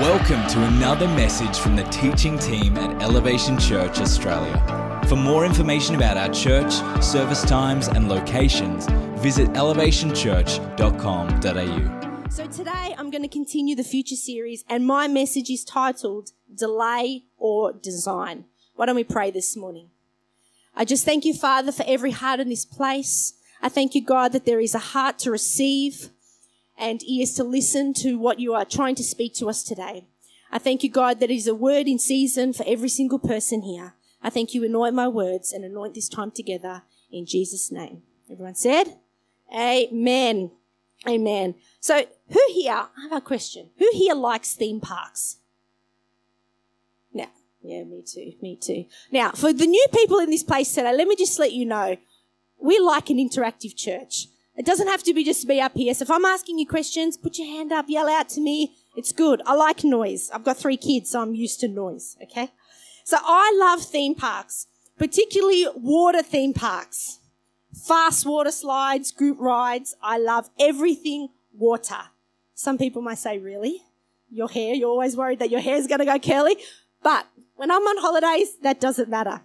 Welcome to another message from the teaching team at Elevation Church Australia. For more information about our church, service times, and locations, visit elevationchurch.com.au. So today I'm going to continue the future series, and my message is titled Delay or Design. Why don't we pray this morning? I just thank you, Father, for every heart in this place. I thank you, God, that there is a heart to receive and ears to listen to what you are trying to speak to us today. I thank you, God, that is a word in season for every single person here. I thank you, anoint my words and anoint this time together in Jesus' name. Everyone said? Amen. Amen. So, who here, I have a question. Who here likes theme parks? Now, yeah, me too, me too. Now, for the new people in this place today, let me just let you know, we like an interactive church. It doesn't have to be just to be up here. So if I'm asking you questions, put your hand up, yell out to me. It's good. I like noise. I've got three kids, so I'm used to noise. Okay. So I love theme parks, particularly water theme parks, fast water slides, group rides. I love everything water. Some people might say, really? Your hair? You're always worried that your hair is going to go curly. But when I'm on holidays, that doesn't matter.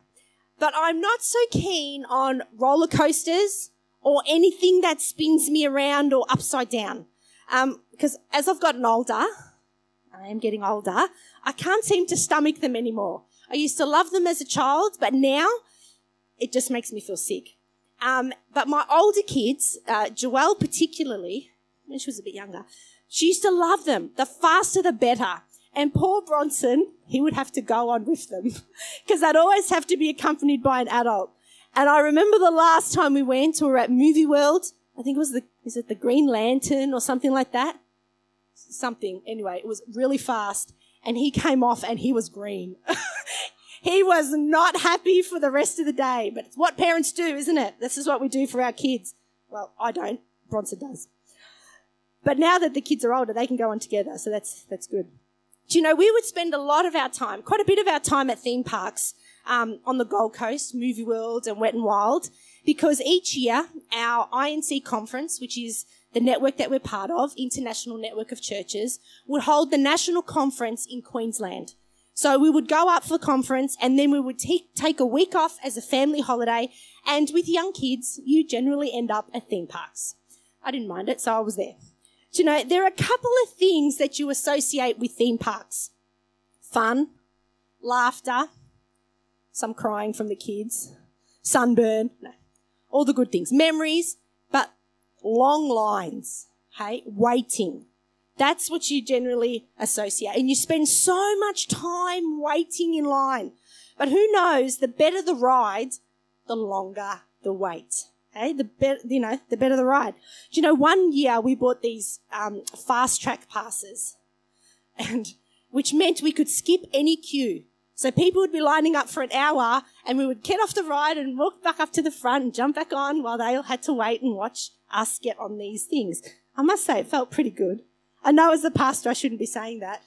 But I'm not so keen on roller coasters or anything that spins me around or upside down. Because um, as I've gotten older, I am getting older, I can't seem to stomach them anymore. I used to love them as a child, but now it just makes me feel sick. Um, but my older kids, uh, Joelle particularly, when she was a bit younger, she used to love them. The faster, the better. And poor Bronson, he would have to go on with them because they'd always have to be accompanied by an adult. And I remember the last time we went, we were at Movie World. I think it was the, is it the Green Lantern or something like that? Something. Anyway, it was really fast. And he came off and he was green. he was not happy for the rest of the day. But it's what parents do, isn't it? This is what we do for our kids. Well, I don't. Bronson does. But now that the kids are older, they can go on together. So that's, that's good. Do you know, we would spend a lot of our time, quite a bit of our time at theme parks um, on the Gold Coast, Movie World and Wet and Wild, because each year our INC conference, which is the network that we're part of, International Network of Churches, would hold the national conference in Queensland. So we would go up for conference and then we would t- take a week off as a family holiday. And with young kids, you generally end up at theme parks. I didn't mind it, so I was there. Do you know, there are a couple of things that you associate with theme parks. Fun, laughter, some crying from the kids, sunburn, no, all the good things, memories, but long lines, hey, waiting. That's what you generally associate. And you spend so much time waiting in line. But who knows, the better the ride, the longer the wait. Hey, the better, you know, the better the ride. Do you know, one year we bought these um, fast track passes, and which meant we could skip any queue. So people would be lining up for an hour and we would get off the ride and walk back up to the front and jump back on while they all had to wait and watch us get on these things. I must say, it felt pretty good. I know as a pastor I shouldn't be saying that,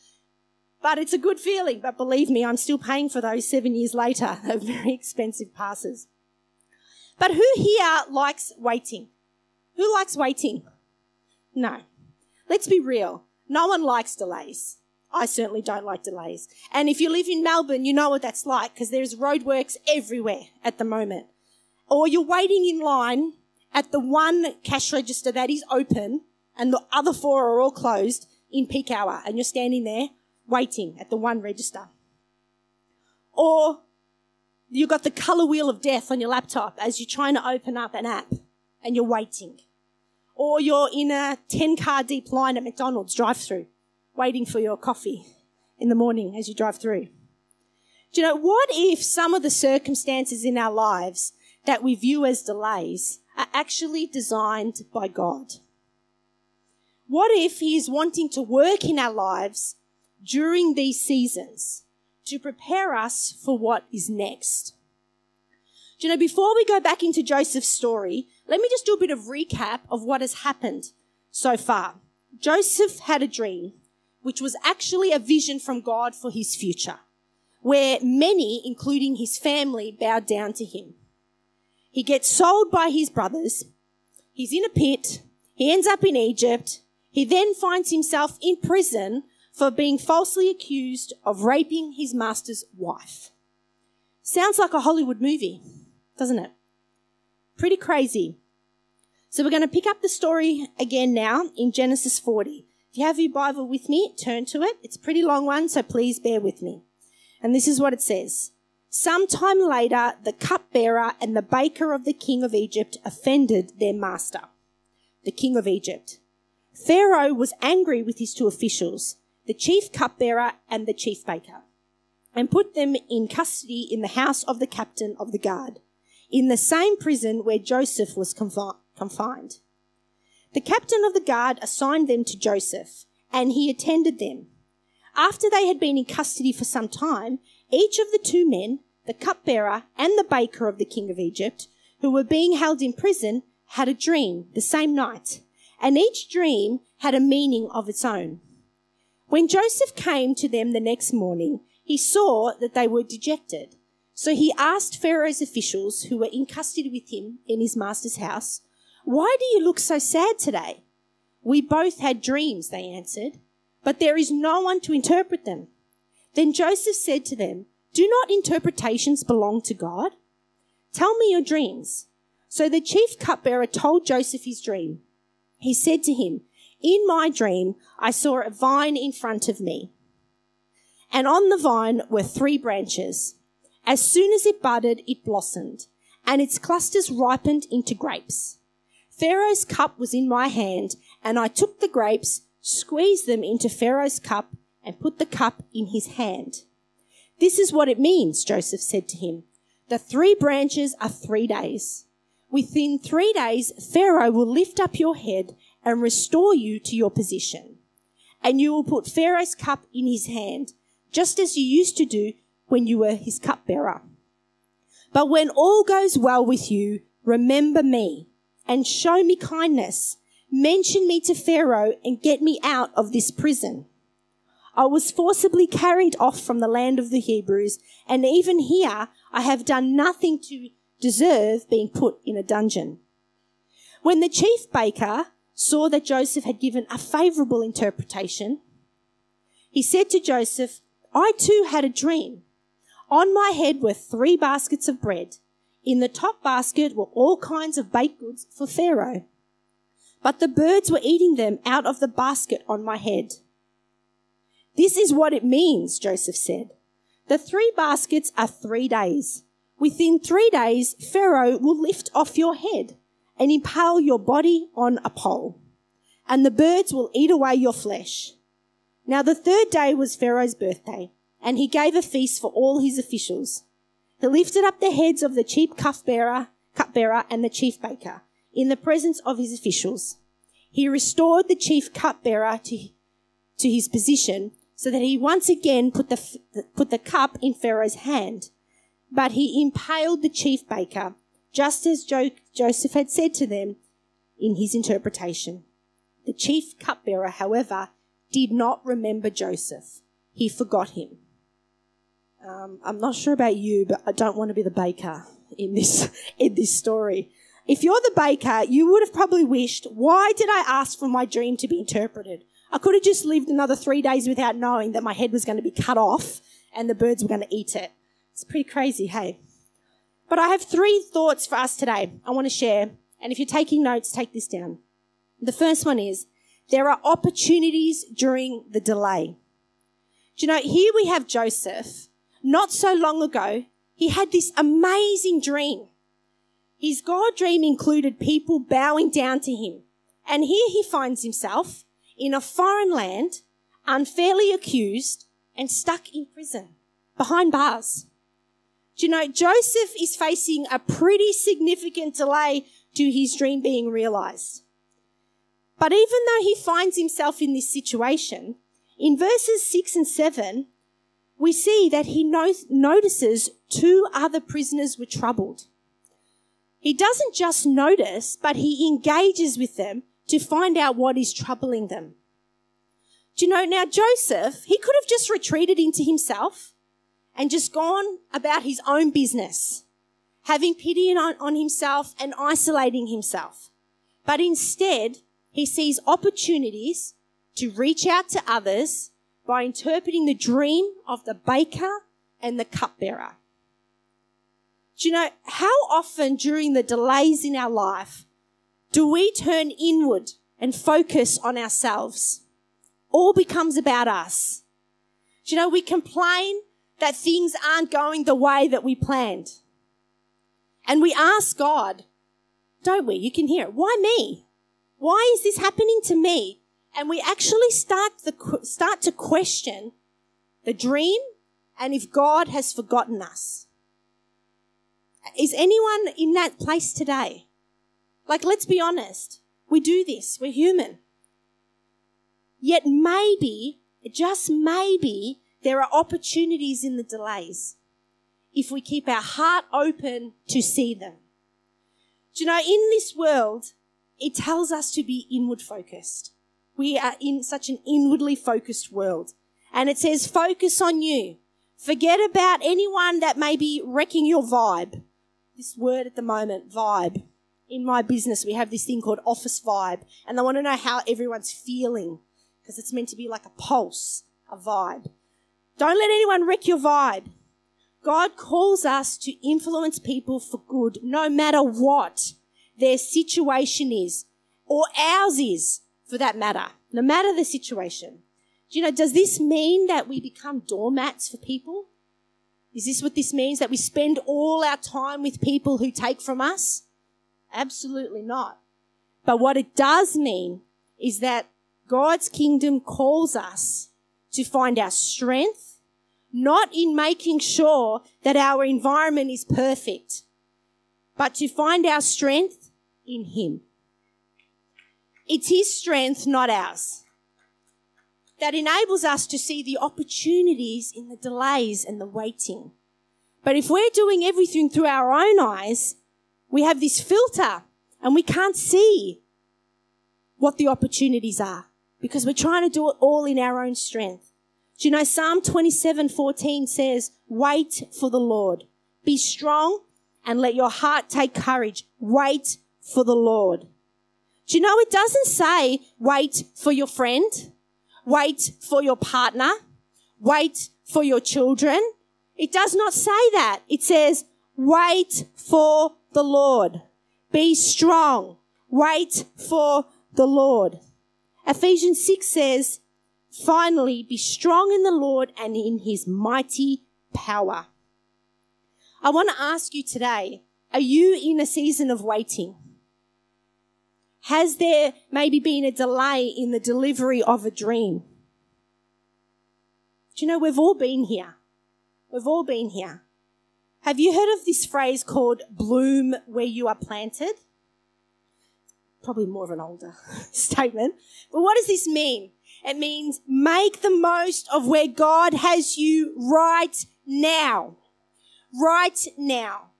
but it's a good feeling. But believe me, I'm still paying for those seven years later. They're very expensive passes. But who here likes waiting? Who likes waiting? No. Let's be real. No one likes delays. I certainly don't like delays. And if you live in Melbourne, you know what that's like because there's roadworks everywhere at the moment. Or you're waiting in line at the one cash register that is open and the other four are all closed in peak hour and you're standing there waiting at the one register. Or you've got the color wheel of death on your laptop as you're trying to open up an app and you're waiting. Or you're in a 10 car deep line at McDonald's drive through waiting for your coffee in the morning as you drive through. Do you know, what if some of the circumstances in our lives that we view as delays are actually designed by God? What if He is wanting to work in our lives during these seasons to prepare us for what is next? Do you know, before we go back into Joseph's story, let me just do a bit of recap of what has happened so far. Joseph had a dream which was actually a vision from God for his future, where many, including his family, bowed down to him. He gets sold by his brothers. He's in a pit. He ends up in Egypt. He then finds himself in prison for being falsely accused of raping his master's wife. Sounds like a Hollywood movie, doesn't it? Pretty crazy. So we're going to pick up the story again now in Genesis 40. If you have your Bible with me, turn to it. It's a pretty long one, so please bear with me. And this is what it says. Sometime later, the cupbearer and the baker of the king of Egypt offended their master, the king of Egypt. Pharaoh was angry with his two officials, the chief cupbearer and the chief baker, and put them in custody in the house of the captain of the guard, in the same prison where Joseph was confined. The captain of the guard assigned them to Joseph, and he attended them. After they had been in custody for some time, each of the two men, the cupbearer and the baker of the king of Egypt, who were being held in prison, had a dream the same night, and each dream had a meaning of its own. When Joseph came to them the next morning, he saw that they were dejected. So he asked Pharaoh's officials who were in custody with him in his master's house, why do you look so sad today? We both had dreams, they answered, but there is no one to interpret them. Then Joseph said to them, Do not interpretations belong to God? Tell me your dreams. So the chief cupbearer told Joseph his dream. He said to him, In my dream, I saw a vine in front of me. And on the vine were three branches. As soon as it budded, it blossomed, and its clusters ripened into grapes. Pharaoh's cup was in my hand, and I took the grapes, squeezed them into Pharaoh's cup, and put the cup in his hand. This is what it means, Joseph said to him. The three branches are three days. Within three days, Pharaoh will lift up your head and restore you to your position. And you will put Pharaoh's cup in his hand, just as you used to do when you were his cupbearer. But when all goes well with you, remember me and show me kindness. Mention me to Pharaoh and get me out of this prison. I was forcibly carried off from the land of the Hebrews, and even here I have done nothing to deserve being put in a dungeon. When the chief baker saw that Joseph had given a favorable interpretation, he said to Joseph, I too had a dream. On my head were three baskets of bread. In the top basket were all kinds of baked goods for Pharaoh. But the birds were eating them out of the basket on my head. This is what it means, Joseph said. The three baskets are three days. Within three days, Pharaoh will lift off your head and impale your body on a pole, and the birds will eat away your flesh. Now the third day was Pharaoh's birthday, and he gave a feast for all his officials. He lifted up the heads of the chief cupbearer, cupbearer and the chief baker in the presence of his officials. He restored the chief cupbearer to, to his position so that he once again put the, put the cup in Pharaoh's hand. But he impaled the chief baker, just as jo- Joseph had said to them in his interpretation. The chief cupbearer, however, did not remember Joseph. He forgot him. Um, I'm not sure about you, but I don't want to be the baker in this in this story. If you're the baker, you would have probably wished, why did I ask for my dream to be interpreted? I could have just lived another three days without knowing that my head was going to be cut off and the birds were going to eat it. It's pretty crazy, hey? But I have three thoughts for us today I want to share. And if you're taking notes, take this down. The first one is there are opportunities during the delay. Do you know, here we have Joseph not so long ago, he had this amazing dream. His God dream included people bowing down to him. And here he finds himself in a foreign land, unfairly accused and stuck in prison behind bars. Do you know, Joseph is facing a pretty significant delay to his dream being realized. But even though he finds himself in this situation, in verses six and seven, we see that he notices two other prisoners were troubled. He doesn't just notice, but he engages with them to find out what is troubling them. Do you know, now Joseph, he could have just retreated into himself and just gone about his own business, having pity on, on himself and isolating himself. But instead, he sees opportunities to reach out to others by interpreting the dream of the baker and the cupbearer. Do you know how often during the delays in our life do we turn inward and focus on ourselves? All becomes about us. Do you know, we complain that things aren't going the way that we planned. And we ask God, don't we? You can hear it. Why me? Why is this happening to me? And we actually start, the, start to question the dream and if God has forgotten us. Is anyone in that place today? Like, let's be honest. We do this. We're human. Yet maybe, just maybe, there are opportunities in the delays if we keep our heart open to see them. Do you know, in this world, it tells us to be inward focused. We are in such an inwardly focused world. And it says, focus on you. Forget about anyone that may be wrecking your vibe. This word at the moment, vibe. In my business, we have this thing called office vibe, and I want to know how everyone's feeling because it's meant to be like a pulse, a vibe. Don't let anyone wreck your vibe. God calls us to influence people for good, no matter what their situation is, or ours is, for that matter, no matter the situation. Do you know, does this mean that we become doormats for people? Is this what this means? That we spend all our time with people who take from us? Absolutely not. But what it does mean is that God's kingdom calls us to find our strength not in making sure that our environment is perfect, but to find our strength in Him. It's His strength, not ours, that enables us to see the opportunities in the delays and the waiting. But if we're doing everything through our own eyes, we have this filter and we can't see what the opportunities are because we're trying to do it all in our own strength. Do you know Psalm 27 14 says, Wait for the Lord. Be strong and let your heart take courage. Wait for the Lord. Do you know it doesn't say wait for your friend, wait for your partner, wait for your children. It does not say that. It says wait for the Lord. Be strong. Wait for the Lord. Ephesians 6 says, Finally, be strong in the Lord and in his mighty power. I want to ask you today, are you in a season of waiting? Has there maybe been a delay in the delivery of a dream? Do you know, we've all been here. We've all been here. Have you heard of this phrase called bloom where you are planted? Probably more of an older statement. But what does this mean? It means make the most of where God has you right now. Right now.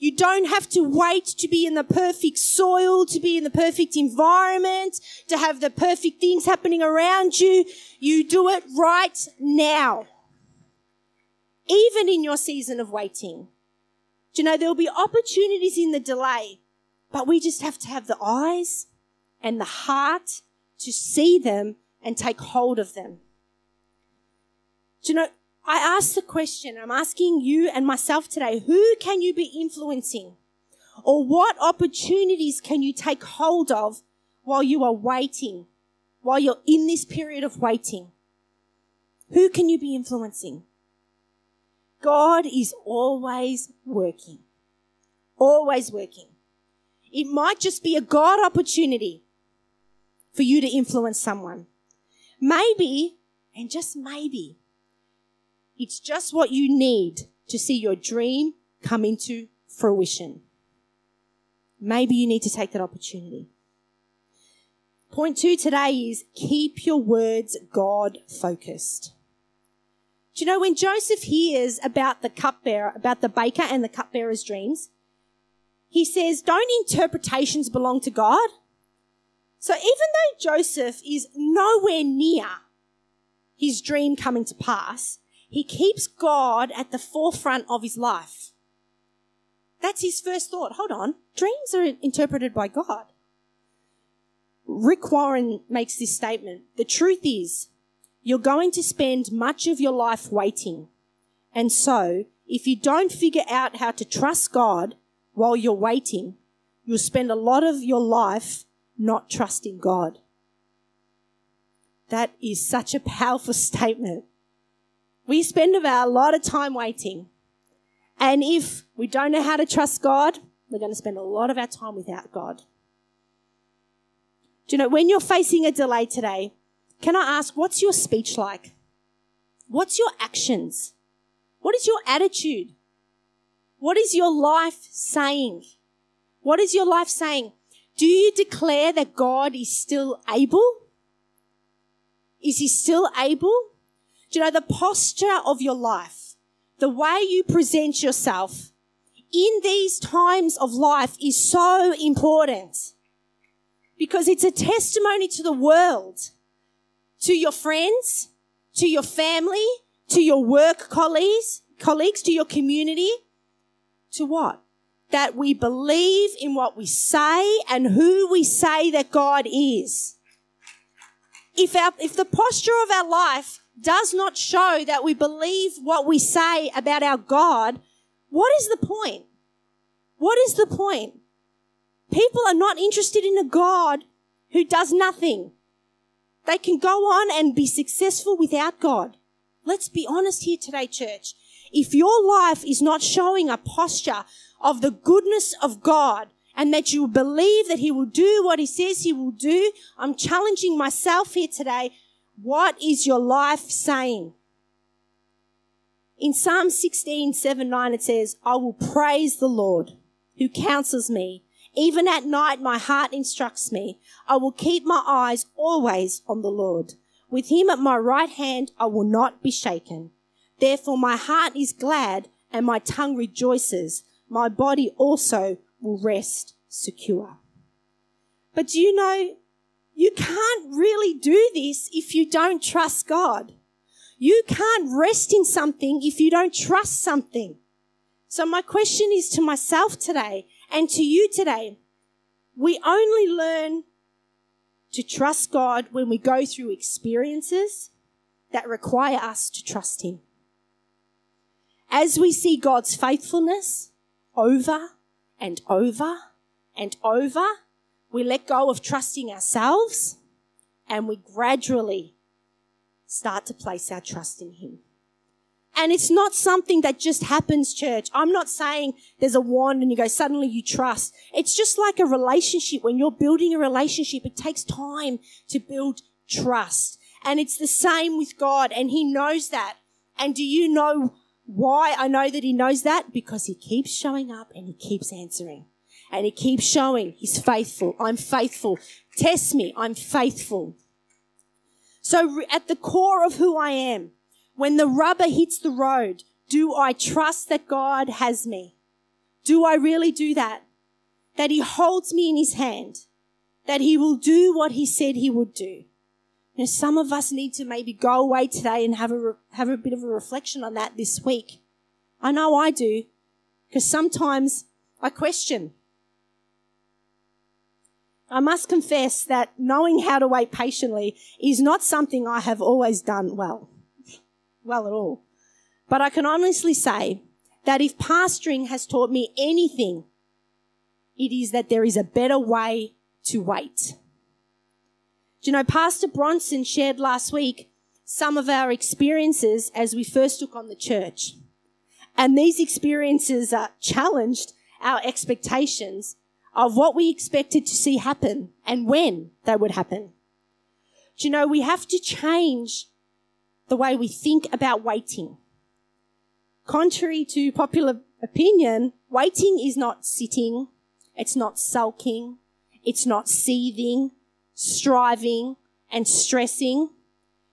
You don't have to wait to be in the perfect soil, to be in the perfect environment, to have the perfect things happening around you. You do it right now. Even in your season of waiting. Do you know, there'll be opportunities in the delay, but we just have to have the eyes and the heart to see them and take hold of them. Do you know, I ask the question, I'm asking you and myself today, who can you be influencing? Or what opportunities can you take hold of while you are waiting, while you're in this period of waiting? Who can you be influencing? God is always working. Always working. It might just be a God opportunity for you to influence someone. Maybe, and just maybe, it's just what you need to see your dream come into fruition. Maybe you need to take that opportunity. Point two today is keep your words God focused. Do you know when Joseph hears about the cupbearer, about the baker and the cupbearer's dreams, he says, don't interpretations belong to God? So even though Joseph is nowhere near his dream coming to pass, he keeps God at the forefront of his life. That's his first thought. Hold on. Dreams are interpreted by God. Rick Warren makes this statement. The truth is, you're going to spend much of your life waiting. And so, if you don't figure out how to trust God while you're waiting, you'll spend a lot of your life not trusting God. That is such a powerful statement. We spend a lot of time waiting. And if we don't know how to trust God, we're going to spend a lot of our time without God. Do you know, when you're facing a delay today, can I ask, what's your speech like? What's your actions? What is your attitude? What is your life saying? What is your life saying? Do you declare that God is still able? Is he still able? Do you know the posture of your life, the way you present yourself in these times of life is so important because it's a testimony to the world, to your friends, to your family, to your work colleagues, colleagues, to your community, to what? That we believe in what we say and who we say that God is. If our, if the posture of our life does not show that we believe what we say about our God, what is the point? What is the point? People are not interested in a God who does nothing. They can go on and be successful without God. Let's be honest here today, church. If your life is not showing a posture of the goodness of God and that you believe that He will do what He says He will do, I'm challenging myself here today. What is your life saying? In Psalm 16, 7, 9, it says, I will praise the Lord who counsels me. Even at night, my heart instructs me. I will keep my eyes always on the Lord. With him at my right hand, I will not be shaken. Therefore, my heart is glad and my tongue rejoices. My body also will rest secure. But do you know, you can't really do this if you don't trust God. You can't rest in something if you don't trust something. So my question is to myself today and to you today. We only learn to trust God when we go through experiences that require us to trust Him. As we see God's faithfulness over and over and over, we let go of trusting ourselves and we gradually start to place our trust in Him. And it's not something that just happens, church. I'm not saying there's a wand and you go, suddenly you trust. It's just like a relationship. When you're building a relationship, it takes time to build trust. And it's the same with God and He knows that. And do you know why I know that He knows that? Because He keeps showing up and He keeps answering. And He keeps showing He's faithful. I'm faithful. Test me. I'm faithful. So at the core of who I am, when the rubber hits the road, do I trust that God has me? Do I really do that? That He holds me in His hand? That He will do what He said He would do? You know, some of us need to maybe go away today and have a, have a bit of a reflection on that this week. I know I do, because sometimes I question. I must confess that knowing how to wait patiently is not something I have always done well well at all. But I can honestly say that if pastoring has taught me anything, it is that there is a better way to wait. Do you know, Pastor Bronson shared last week some of our experiences as we first took on the church. And these experiences uh, challenged our expectations of what we expected to see happen and when they would happen. Do you know, we have to change the way we think about waiting. Contrary to popular opinion, waiting is not sitting, it's not sulking, it's not seething, striving, and stressing.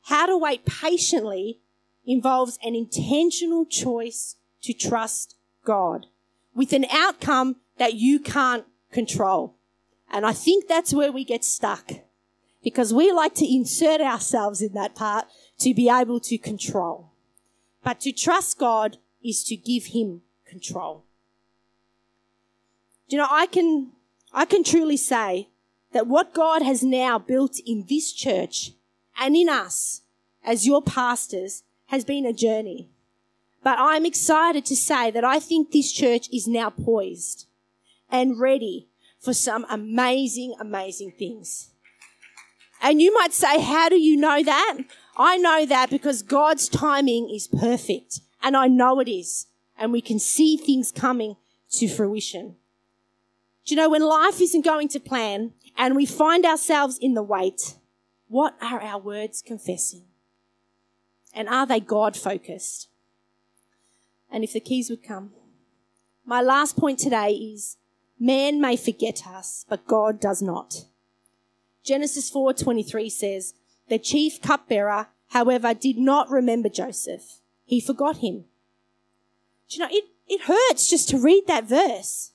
How to wait patiently involves an intentional choice to trust God with an outcome that you can't control. And I think that's where we get stuck because we like to insert ourselves in that part to be able to control. But to trust God is to give Him control. Do you know, I can, I can truly say that what God has now built in this church and in us as your pastors has been a journey. But I'm excited to say that I think this church is now poised and ready for some amazing, amazing things. And you might say, how do you know that? I know that because God's timing is perfect and I know it is. And we can see things coming to fruition. Do you know, when life isn't going to plan and we find ourselves in the wait, what are our words confessing? And are they God focused? And if the keys would come. My last point today is man may forget us, but God does not. Genesis 4:23 says, "The chief cupbearer, however, did not remember Joseph. He forgot him." Do you know, it, it hurts just to read that verse.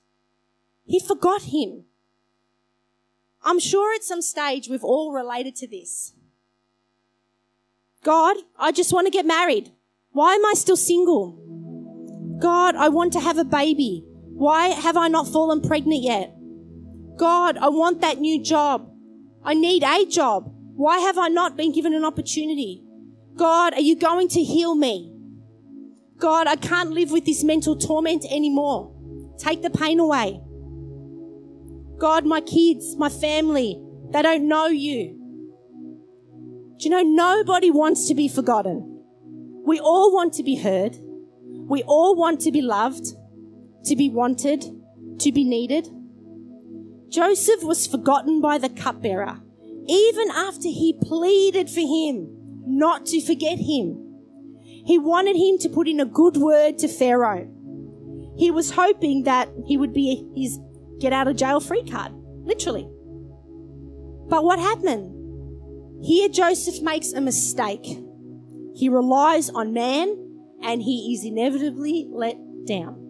He forgot him. I'm sure at some stage we've all related to this. God, I just want to get married. Why am I still single? God, I want to have a baby. Why have I not fallen pregnant yet? God, I want that new job. I need a job. Why have I not been given an opportunity? God, are you going to heal me? God, I can't live with this mental torment anymore. Take the pain away. God, my kids, my family, they don't know you. Do you know, nobody wants to be forgotten. We all want to be heard. We all want to be loved, to be wanted, to be needed. Joseph was forgotten by the cupbearer, even after he pleaded for him not to forget him. He wanted him to put in a good word to Pharaoh. He was hoping that he would be his get out of jail free card, literally. But what happened? Here, Joseph makes a mistake. He relies on man and he is inevitably let down.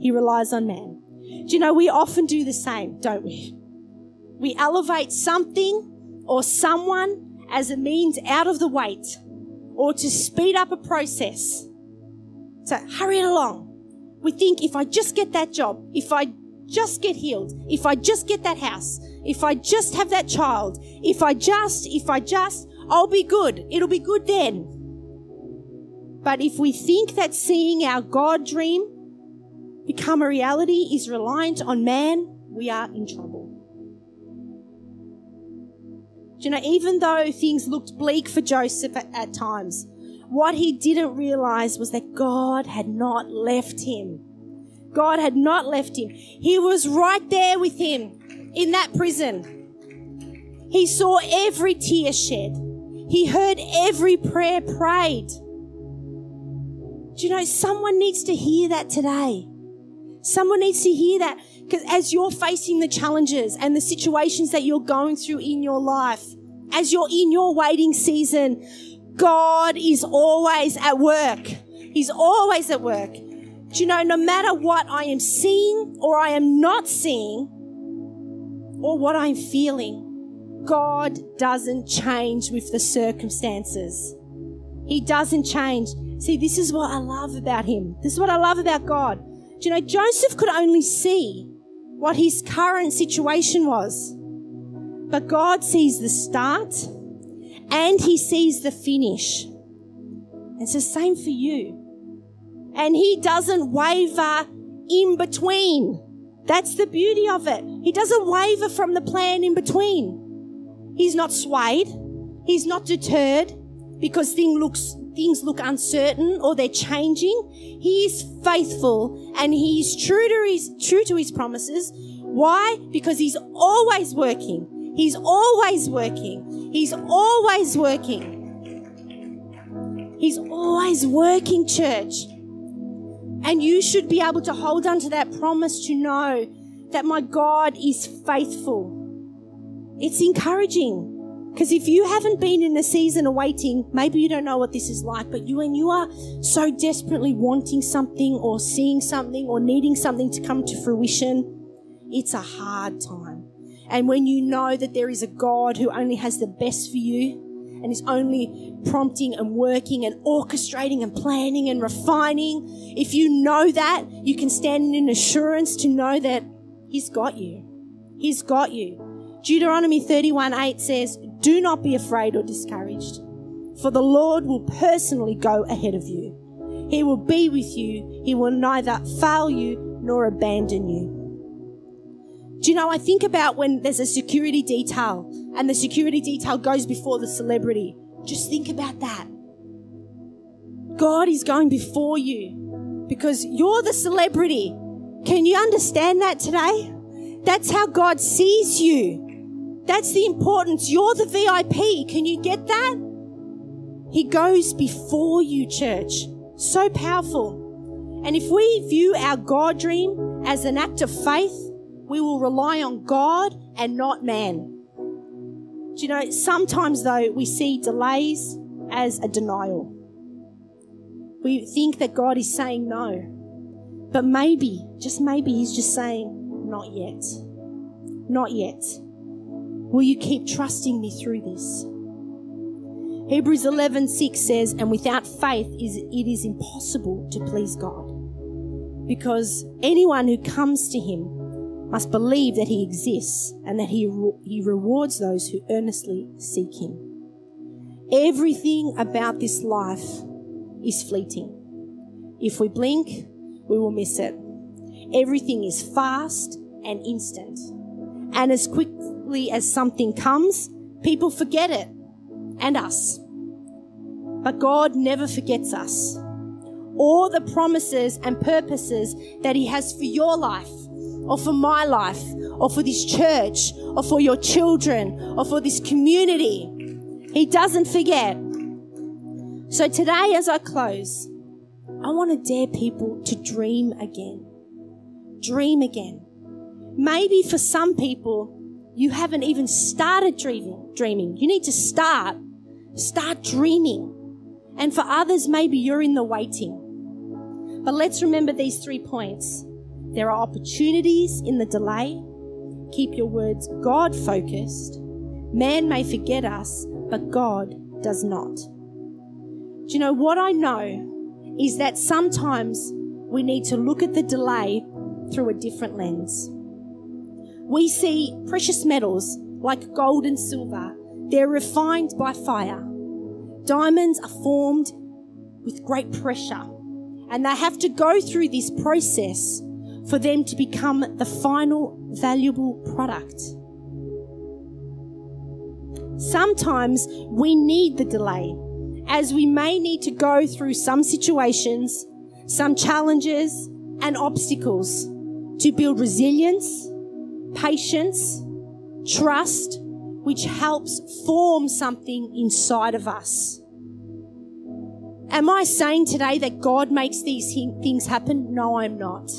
He relies on man. Do you know, we often do the same, don't we? We elevate something or someone as a means out of the wait or to speed up a process. So hurry it along. We think if I just get that job, if I just get healed, if I just get that house, if I just have that child, if I just, if I just, I'll be good. It'll be good then. But if we think that seeing our God dream become a reality is reliant on man, we are in trouble. Do you know, even though things looked bleak for Joseph at, at times, what he didn't realize was that God had not left him. God had not left him. He was right there with him in that prison. He saw every tear shed. He heard every prayer prayed. Do you know, someone needs to hear that today. Someone needs to hear that because as you're facing the challenges and the situations that you're going through in your life, as you're in your waiting season, God is always at work. He's always at work. Do you know, no matter what I am seeing or I am not seeing or what I'm feeling, God doesn't change with the circumstances. He doesn't change. See, this is what I love about him. This is what I love about God. Do you know, Joseph could only see what his current situation was. But God sees the start and he sees the finish. It's the same for you and he doesn't waver in between. That's the beauty of it. He doesn't waver from the plan in between. He's not swayed. He's not deterred because thing looks, things look uncertain or they're changing. He is faithful and he is true to his, true to his promises. Why? Because he's always working. He's always working. He's always working. He's always working, church. And you should be able to hold on to that promise to know that my God is faithful. It's encouraging. Because if you haven't been in a season of waiting, maybe you don't know what this is like, but you, when you are so desperately wanting something or seeing something or needing something to come to fruition, it's a hard time. And when you know that there is a God who only has the best for you, and is only prompting and working and orchestrating and planning and refining, if you know that, you can stand in assurance to know that He's got you. He's got you. Deuteronomy 31 8 says, Do not be afraid or discouraged, for the Lord will personally go ahead of you. He will be with you. He will neither fail you nor abandon you. Do you know, I think about when there's a security detail and the security detail goes before the celebrity. Just think about that. God is going before you because you're the celebrity. Can you understand that today? That's how God sees you. That's the importance. You're the VIP. Can you get that? He goes before you, church. So powerful. And if we view our God dream as an act of faith, we will rely on God and not man. Do you know, sometimes though, we see delays as a denial. We think that God is saying no. But maybe, just maybe, He's just saying, not yet. Not yet. Will you keep trusting me through this? Hebrews 11:6 says, "And without faith is it is impossible to please God, because anyone who comes to him must believe that he exists and that he, he rewards those who earnestly seek him. Everything about this life is fleeting. If we blink, we will miss it. Everything is fast and instant. And as quickly as something comes, people forget it and us. But God never forgets us. All the promises and purposes that He has for your life or for my life, or for this church, or for your children, or for this community. He doesn't forget. So today, as I close, I want to dare people to dream again. Dream again. Maybe for some people, you haven't even started dreaming. Dreaming. You need to start. Start dreaming. And for others, maybe you're in the waiting. But let's remember these three points. There are opportunities in the delay. Keep your words God focused. Man may forget us, but God does not. Do you know what I know is that sometimes we need to look at the delay through a different lens. We see precious metals like gold and silver, they're refined by fire. Diamonds are formed with great pressure, and they have to go through this process for them to become the final valuable product. Sometimes we need the delay, as we may need to go through some situations, some challenges, and obstacles to build resilience, patience, trust, which helps form something inside of us. Am I saying today that God makes these things happen? No, I'm not.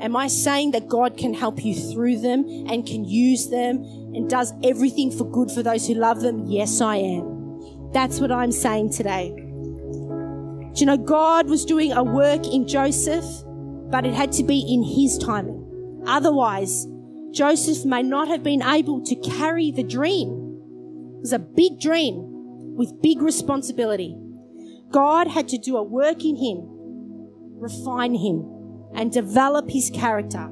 Am I saying that God can help you through them and can use them and does everything for good for those who love them? Yes, I am. That's what I'm saying today. Do you know, God was doing a work in Joseph, but it had to be in his timing. Otherwise, Joseph may not have been able to carry the dream. It was a big dream with big responsibility. God had to do a work in him, refine him, and develop his character.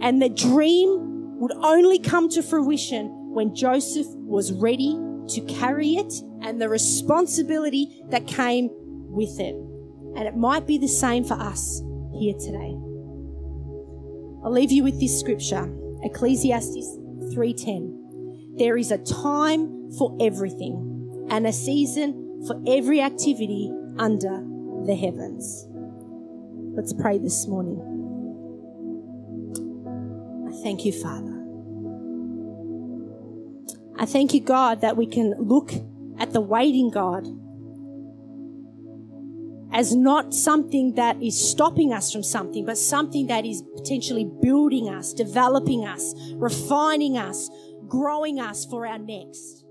And the dream would only come to fruition when Joseph was ready to carry it and the responsibility that came with it. And it might be the same for us here today. I'll leave you with this scripture, Ecclesiastes 3:10. There is a time for everything and a season for every activity under the heavens. Let's pray this morning. I thank you, Father. I thank you, God, that we can look at the waiting God as not something that is stopping us from something, but something that is potentially building us, developing us, refining us, growing us for our next.